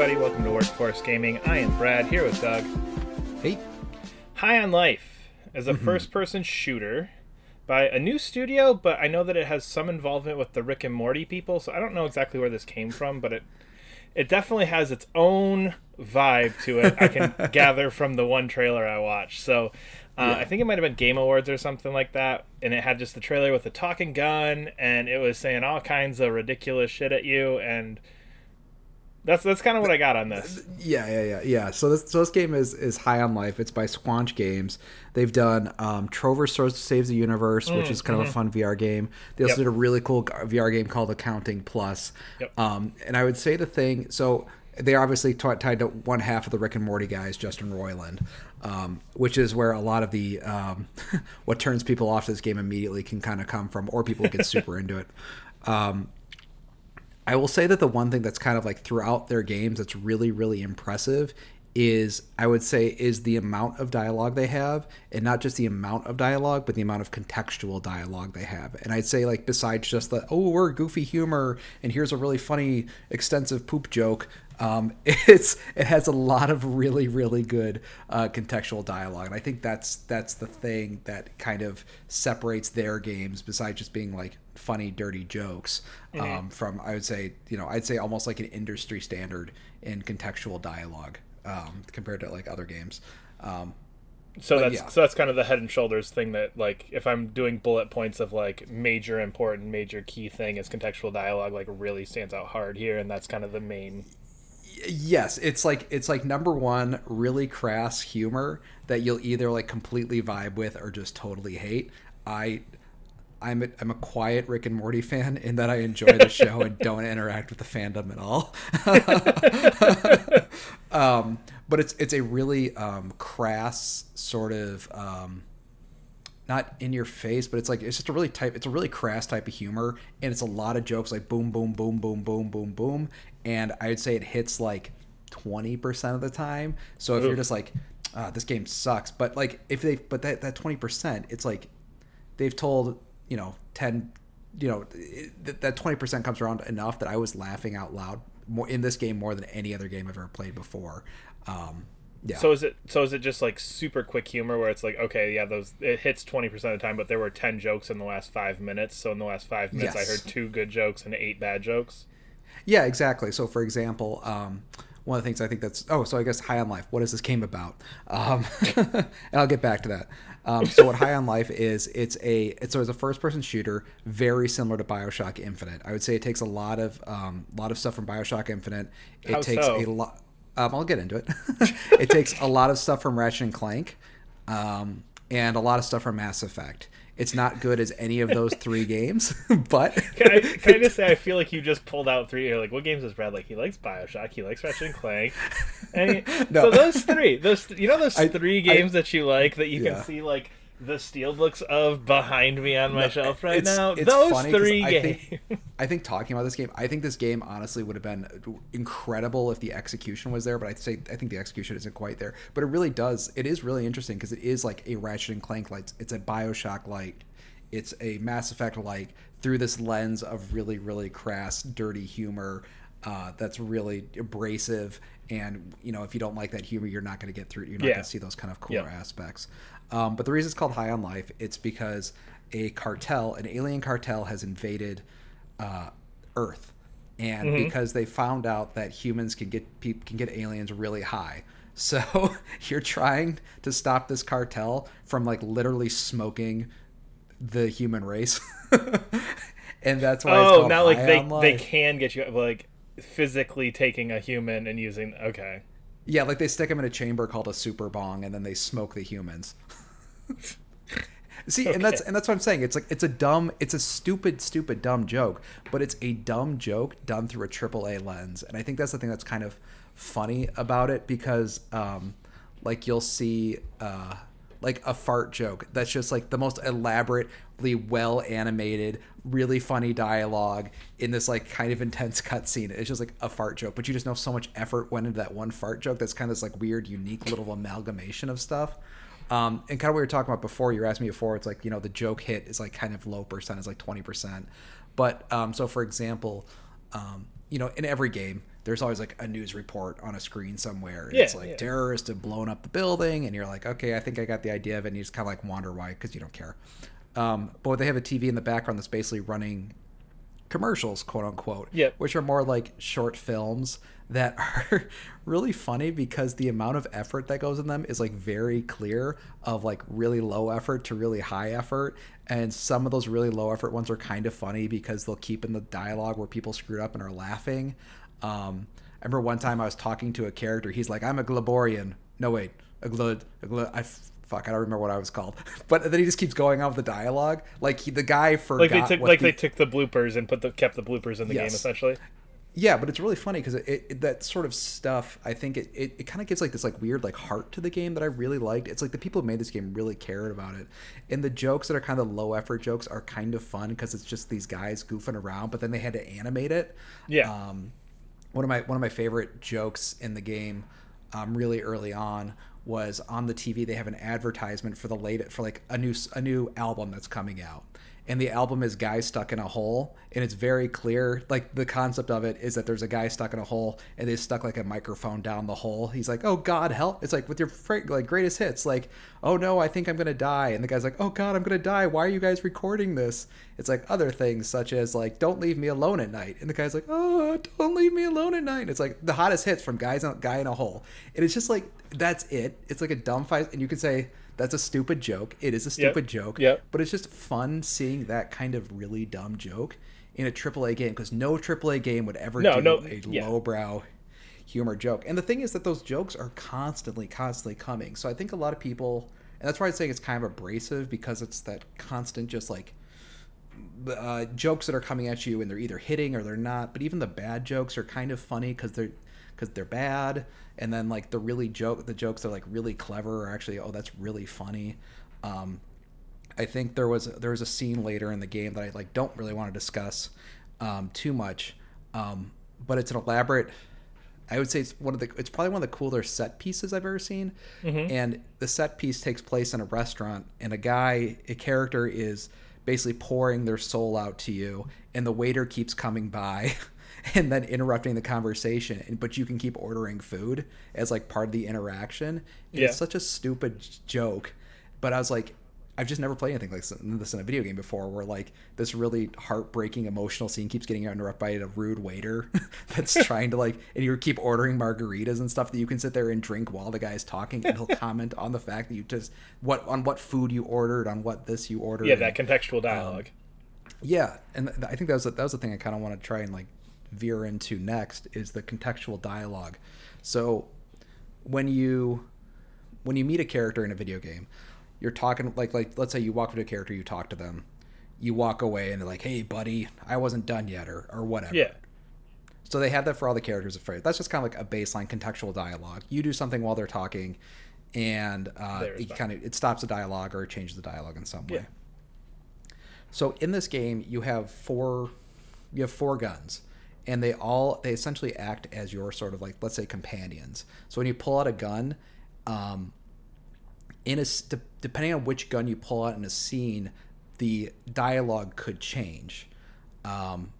everybody. Welcome to Workforce Gaming. I am Brad here with Doug. Hey. High on Life is a first person shooter by a new studio, but I know that it has some involvement with the Rick and Morty people, so I don't know exactly where this came from, but it it definitely has its own vibe to it. I can gather from the one trailer I watched. So uh, I think it might have been Game Awards or something like that, and it had just the trailer with the talking gun, and it was saying all kinds of ridiculous shit at you, and that's that's kind of what I got on this. Yeah, yeah, yeah, yeah. So this so this game is is High on Life. It's by Squanch Games. They've done um, Trover Saves the Universe, which is kind of a fun VR game. They also Mm, mm-hmm. Yep. did a really cool VR game called Accounting Plus. Yep. Um, and I would say the thing. So they're obviously t- tied to one half of the Rick and Morty guys, Justin Roiland, um, which is where a lot of the um, what turns people off to this game immediately can kind of come from, or people get super into it. Um, I will say that the one thing that's kind of like throughout their games that's really, really impressive is I would say is the amount of dialogue they have, and not just the amount of dialogue, but the amount of contextual dialogue they have. And I'd say like besides just the oh we're goofy humor and here's a really funny extensive poop joke, um, it's it has a lot of really really good uh, contextual dialogue, and I think that's that's the thing that kind of separates their games besides just being like funny dirty jokes um, from I would say you know I'd say almost like an industry standard in contextual dialogue um, compared to like other games. Um, So that's yeah. so that's kind of the head and shoulders thing that like if I'm doing bullet points of like major important major key thing is contextual dialogue like really stands out hard here and that's kind of the main yes it's like it's like number one really crass humor that you'll either like completely vibe with or just totally hate. I i'm a, I'm a quiet rick and morty fan in that i enjoy the show and don't interact with the fandom at all. Um, but it's it's a really um, crass sort of um, not in your face, but it's like it's just a really type. It's a really crass type of humor, and it's a lot of jokes like boom, boom, boom, boom, boom, boom, boom, and I would say it hits like twenty percent of the time. So if you're just like, ah, this game sucks, but like if they, but that that twenty percent, it's like they've told you know ten, you know it, that twenty percent comes around enough that I was laughing out loud more in this game more than any other game I've ever played before. Um, yeah. So is it so is it just like super quick humor where it's like okay yeah those it hits 20% of the time but there were 10 jokes in the last 5 minutes so in the last 5 minutes I heard two good jokes and 8 bad jokes. Yeah, exactly. So, for example, um, one of the things I think that's oh, so I guess High on Life. What is this game about? Um, and I'll get back to that. Um, so, what High on Life is, it's a it's, so it's a first person shooter, very similar to Bioshock Infinite. I would say it takes a lot of um, lot of stuff from Bioshock Infinite. It How takes so? a lot. Um, I'll get into it. it takes a lot of stuff from Ratchet and Clank, um, and a lot of stuff from Mass Effect. It's not good as any of those three games, but Can I, can I just say I feel like you just pulled out three you're like what games is Brad like he likes BioShock he likes Ratchet and Clank and he- No. so those three those you know those I- three I- games that you like that you Yeah. can see like the steelbooks of behind me on my shelf right it's- now it's those three I games think, I think talking about this game, I think this game honestly would have been incredible if the execution was there. But I'd say I think the execution isn't quite there. But it really does. It is really interesting because it is like a Ratchet and Clank like it's a Bioshock like, it's a Mass Effect like through this lens of really really crass, dirty humor. Uh, that's really abrasive, and you know if you don't like that humor, you're not going to get through. You're not Yeah. going to see those kind of cool Yep. aspects. Um, but the reason it's called High on Life, it's because a cartel, an alien cartel, has invaded uh, Earth, and because they found out that humans can get peop can get aliens really high. So you're trying to stop this cartel from like literally smoking the human race, and that's why. it's oh now like they they can get you like physically taking a human and using okay Yeah, like they stick them in a chamber called a super bong, and then they smoke the humans. See, and that's and that's what I'm saying. It's like it's a dumb, it's a stupid, stupid, dumb joke, but it's a dumb joke done through a triple A lens, and I think that's the thing that's kind of funny about it because, um, like you'll see, uh, like a fart joke that's just like the most elaborately well animated, really funny dialogue in this like kind of intense cutscene. It's just like a fart joke, but you just know so much effort went into that one fart joke. That's kind of this like weird, unique little amalgamation of stuff. Um, and kind of what we were talking about before, you were asking me before, it's like, you know, the joke hit is like kind of low percent, is like 20%. But um, so for example, um, you know, in every game, there's always like a news report on a screen somewhere. Yeah, it's like yeah. terrorists have blown up the building, and you're like, okay, I think I got the idea of it. And you just kind of like wonder why because you don't care. Um, but they have a TV in the background that's basically running commercials, quote unquote, Yep. which are more like short films that are really funny because the amount of effort that goes in them is like very clear of like really low effort to really high effort. And some of those really low effort ones are kind of funny because they'll keep in the dialogue where people screwed up and are laughing. Um, I remember one time I was talking to a character. He's like, "I'm a Glaborian." No, wait, a glud, a glud. I f- fuck, I don't remember what I was called. But then he just keeps going on with the dialogue. Like he, the guy forgot. Like they took like the- they took the bloopers and put the kept the bloopers in the game essentially. yeah, but it's really funny because it, it, that sort of stuff. I think it, it, it kind of gives like this like weird like heart to the game that I really liked. It's like the people who made this game really cared about it, and the jokes that are kind of low effort jokes are kind of fun because it's just these guys goofing around, but then they had to animate it. Yeah. Um, one of my one of my favorite jokes in the game, um, really early on, was on the TV. They have an advertisement for the late for like a new a new album that's coming out, and the album is guys stuck in a hole, and it's very clear. Like the concept of it is that there's a guy stuck in a hole, and they stuck like a microphone down the hole. He's like, "Oh God, help!" It's like with your like greatest hits, like, "Oh no, I think I'm gonna die," and the guy's like, "Oh God, I'm gonna die. Why are you guys recording this?" It's like other things such as like, "Don't leave me alone at night," and the guy's like, "Oh, don't leave me alone at night." And it's like the hottest hits from guys in, guy in a hole, and it's just like that's it. It's like a dumb fight, and you could say that's a stupid joke. It is a stupid joke. Yep. But it's just fun seeing that kind of really dumb joke in a AAA game because no AAA game would ever No, do no, a yeah. lowbrow humor joke. And the thing is that those jokes are constantly, constantly coming. So I think a lot of people, and that's why I'm saying it's kind of abrasive because it's that constant, just like uh, jokes that are coming at you and they're either hitting or they're not. But even the bad jokes are kind of funny because they're because they're bad. And then like the really joke, the jokes are like really clever are actually oh that's really funny. Um, I think there was there was a scene later in the game that I like don't really want to discuss um, too much, um, but it's an elaborate. I would say it's one of the it's probably one of the cooler set pieces I've ever seen, and the set piece takes place in a restaurant, and a guy, a character is basically pouring their soul out to you, and the waiter keeps coming by. And then interrupting the conversation, and but you can keep ordering food as like part of the interaction. Yeah. It's such a stupid joke, but I was like, I've just never played anything like this in a video game before, where like this really heartbreaking emotional scene keeps getting interrupted by a rude waiter that's trying to like, and you keep ordering margaritas and stuff that you can sit there and drink while the guy's talking, and he'll comment on the fact that you just what on what food you ordered, on what this you ordered. Yeah, and- that contextual um, dialogue. yeah, and th- I think that was the, that was the thing I kind of want to try and like veer into next is the contextual dialogue. So when you when you meet a character in a video game, you're talking like like let's say you walk up to a character, you talk to them, you walk away and they're like, "Hey, buddy, I wasn't done yet," or or whatever. yeah. So they have that for all the characters of afraid. That's just kind of like a baseline contextual dialogue. You do something while they're talking, and uh, it kind of it stops the dialogue or changes the dialogue in some way. Yeah. So in this game, you have four, you have four guns, and they all they essentially act as your sort of like let's say companions. So when you pull out a gun, um, in a de- depending on which gun you pull out in a scene, the dialogue could change. Um,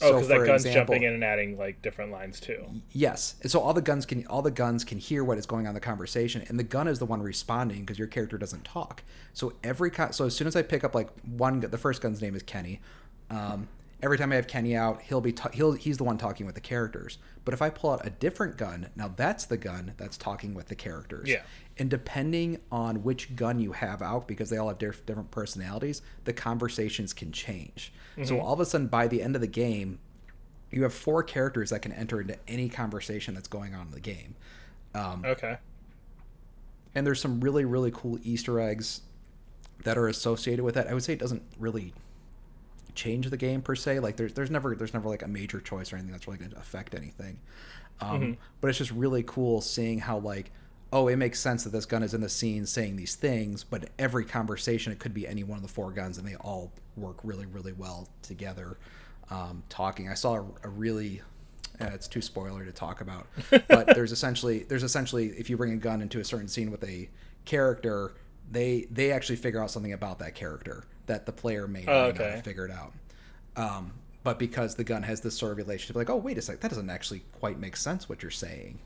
Oh, because that gun's example- jumping in and adding like different lines too. Yes, and so all the guns can all the guns can hear what is going on in the conversation, and the gun is the one responding because your character doesn't talk. So every so as soon as I pick up like one, the first gun's name is Kenny. Um, every time I have Kenny out, he'll be ta- he'll he's the one talking with the characters. But if I pull out a different gun, now that's the gun that's talking with the characters. Yeah. And depending on which gun you have out, because they all have diff- different personalities, the conversations can change. So all of a sudden, by the end of the game, you have four characters that can enter into any conversation that's going on in the game. Um, Okay. and there's some really, really cool Easter eggs that are associated with that. I would say it doesn't really change the game per se. Like there's there's never there's never like a major choice or anything that's really going to affect anything. Um, But it's just really cool seeing how like oh it makes sense that this gun is in the scene saying these things, but every conversation it could be any one of the four guns and they all work really really well together. Um, talking, I saw a, a really uh, it's too spoiler to talk about, but there's essentially there's essentially if you bring a gun into a certain scene with a character, they they actually figure out something about that character that the player may, or Oh, may not have figured out. Um, but because the gun has this sort of relationship, like, oh wait a sec, that doesn't actually quite make sense what you're saying,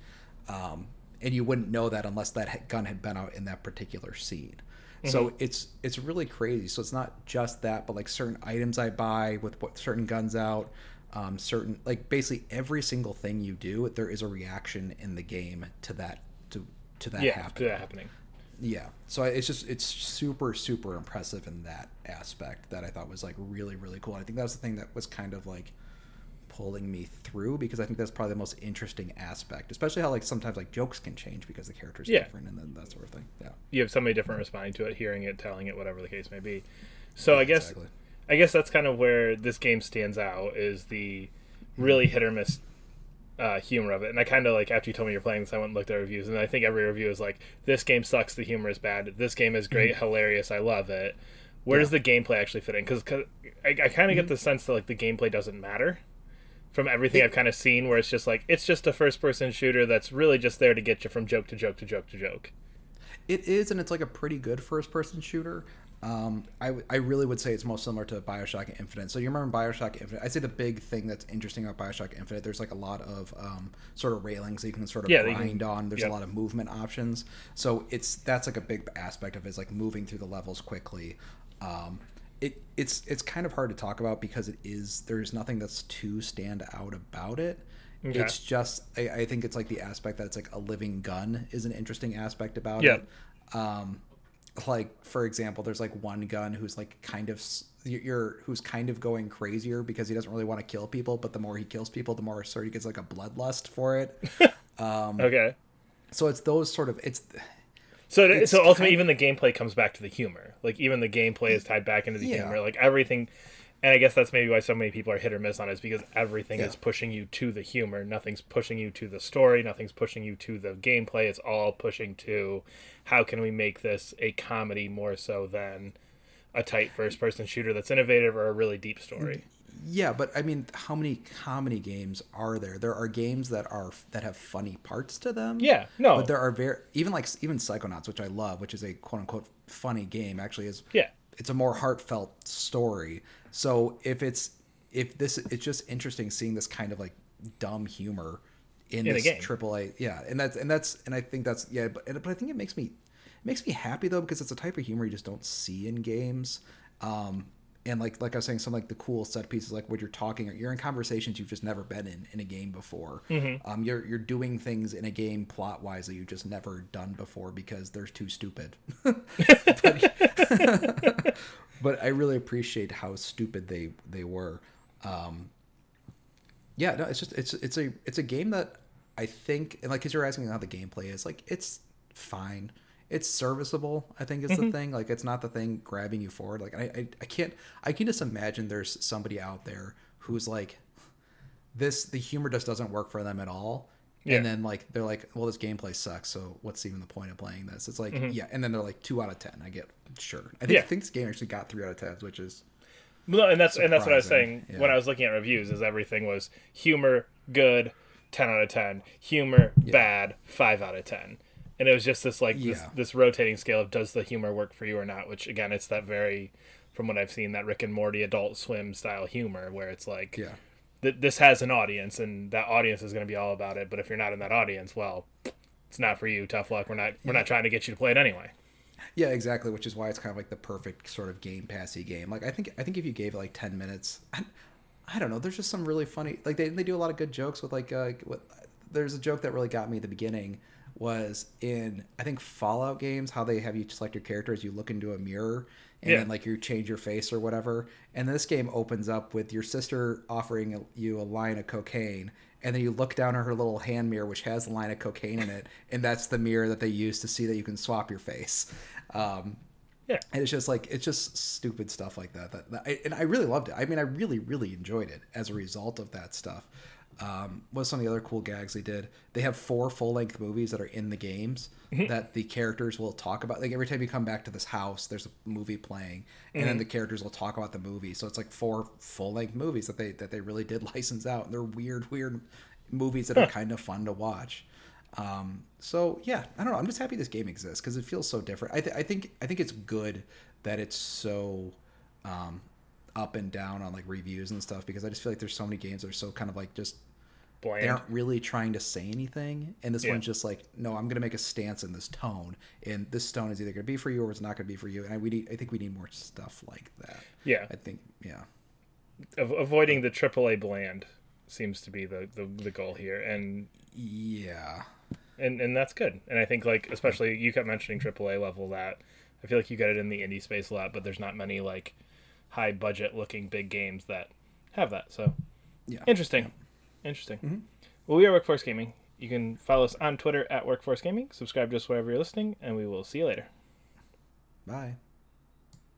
um, and you wouldn't know that unless that gun had been out in that particular scene. Mm-hmm. So it's it's really crazy. So it's not just that, but like certain items I buy with what certain guns out, um, certain like basically every single thing you do, there is a reaction in the game to that to to that yeah, happening. to that happening. Yeah, so it's just it's super super impressive in that aspect that I thought was like really really cool. I think that was the thing that was kind of like pulling me through because I think that's probably the most interesting aspect, especially how like sometimes like jokes can change because the character's Yeah. different and then that sort of thing. Yeah. You have somebody different responding to it, hearing it, telling it, whatever the case may be. So I guess Exactly. I guess that's kind of where this game stands out is the really mm-hmm. hit or miss uh, humor of it. And I kind of like after you told me you're playing this, I went and looked at reviews, and I think every review is like, "This game sucks. The humor is bad. This game is great, hilarious. I love it." Where does the gameplay actually fit in? Because I, I kind of get the sense that like the gameplay doesn't matter from everything I've kind of seen, where it's just like it's just a first-person shooter that's really just there to get you from joke to joke to joke to joke. It is, and it's like a pretty good first-person shooter. Um, I, w- I really would say it's most similar to Bioshock Infinite. So you remember Bioshock Infinite? I'd say the big thing that's interesting about Bioshock Infinite, there's like a lot of um, sort of railings that you can sort of Yeah, grind can- on. There's a lot of movement options. So it's that's like a big aspect of it is like moving through the levels quickly. Um, it it's it's kind of hard to talk about because it is there's nothing that's too stand out about it. Okay. It's just I, I think it's like the aspect that it's like a living gun is an interesting aspect about Yeah. it. Um, like for example, there's like one gun who's like kind of you're who's kind of going crazier because he doesn't really want to kill people, but the more he kills people, the more sort of gets like a bloodlust for it. Um, Okay. so it's those sort of it's So, It's so ultimately, kind- even the gameplay comes back to the humor. Like even the gameplay is tied back into the Yeah. humor. Like everything, and I guess that's maybe why so many people are hit or miss on it, is because everything Yeah. is pushing you to the humor. Nothing's pushing you to the story. Nothing's pushing you to the gameplay. It's all pushing to how can we make this a comedy more so than a tight first-person shooter that's innovative or a really deep story. Yeah, but I mean, how many comedy games are there? There are games that are that have funny parts to them. Yeah, no. but there are very even like even Psychonauts, which I love, which is a quote unquote funny game. Actually, is Yeah. it's a more heartfelt story. So if it's if this, it's just interesting seeing this kind of like dumb humor in, In this game. triple A. Yeah, and that's and that's and I think that's yeah, but but I think it makes me it makes me happy though because it's a type of humor you just don't see in games. Um, and like like I was saying, some like the cool set pieces, like when you're talking, or you're in conversations you've just never been in in a game before. Um, you're you're doing things in a game plot wise that you've just never done before because they're too stupid. but, but I really appreciate how stupid they they were. Um, yeah, no, it's just it's it's a it's a game that I think and like because you're asking how the gameplay is, like it's fine. It's serviceable, I think is the thing. Like it's not the thing grabbing you forward. Like I, I I can't I can just imagine there's somebody out there who's like this the humor just doesn't work for them at all. Yeah. And then like they're like, well, this gameplay sucks. So what's even the point of playing this? It's like mm-hmm. yeah, and then they're like two out of ten. I get sure. I think Yeah. I think this game actually got three out of tens, which is No, and that's and that's what I was Surprising, saying when. I was looking at reviews. Is everything was humor good, ten out of ten. Humor bad, five out of ten. And it was just this like this, Yeah. this rotating scale of does the humor work for you or not? Which again, it's that very, from what I've seen, that Rick and Morty Adult Swim style humor where it's like, yeah. Th- this has an audience and that audience is going to be all about it. But if you're not in that audience, well, it's not for you. Tough luck. We're not we're not trying to get you to play it anyway. Yeah, exactly. Which is why it's kind of like the perfect sort of game passy game. Like I think I think if you gave it like ten minutes, I, I don't know. There's just some really funny. Like they they do a lot of good jokes with like uh, what. There's a joke that really got me at the beginning was in I think Fallout games how they have you select your character as you look into a mirror and Yeah. then like you change your face or whatever. And this game opens up with your sister offering you a line of cocaine. And then you look down at her little hand mirror, which has a line of cocaine in it, and that's the mirror that they use to see that you can swap your face. Um, Yeah. and it's just like it's just stupid stuff like that. That, that I, and I really loved it. I mean, I really, really enjoyed it as a result of that stuff. Um, what some of the other cool gags they did? They have four full length movies that are in the games that the characters will talk about. Like every time you come back to this house, there's a movie playing, and then the characters will talk about the movie. So it's like four full length movies that they that they really did license out. And they're weird, weird movies that are kind of fun to watch. Um, so yeah, I don't know. I'm just happy this game exists because it feels so different. I, th- I think I think it's good that it's so. Um, up and down on like reviews and stuff because I just feel like there's so many games that are so kind of like just Bland. they aren't really trying to say anything, and this Yeah. one's just like, no, I'm gonna make a stance in this tone, and this tone is either gonna be for you or it's not gonna be for you, and I, we need, I think we need more stuff like that. Yeah, I think, yeah, Av- avoiding the AAA bland seems to be the, the, the goal here, and yeah, and and that's good. And I think like especially you kept mentioning AAA level that I feel like you get it in the indie space a lot, but there's not many like high budget looking big games that have that. So yeah. interesting, interesting. Mm-hmm. Well, we are Workforce Gaming. You can follow us on Twitter at Workforce Gaming. Subscribe to us wherever you're listening, and we will see you later. Bye.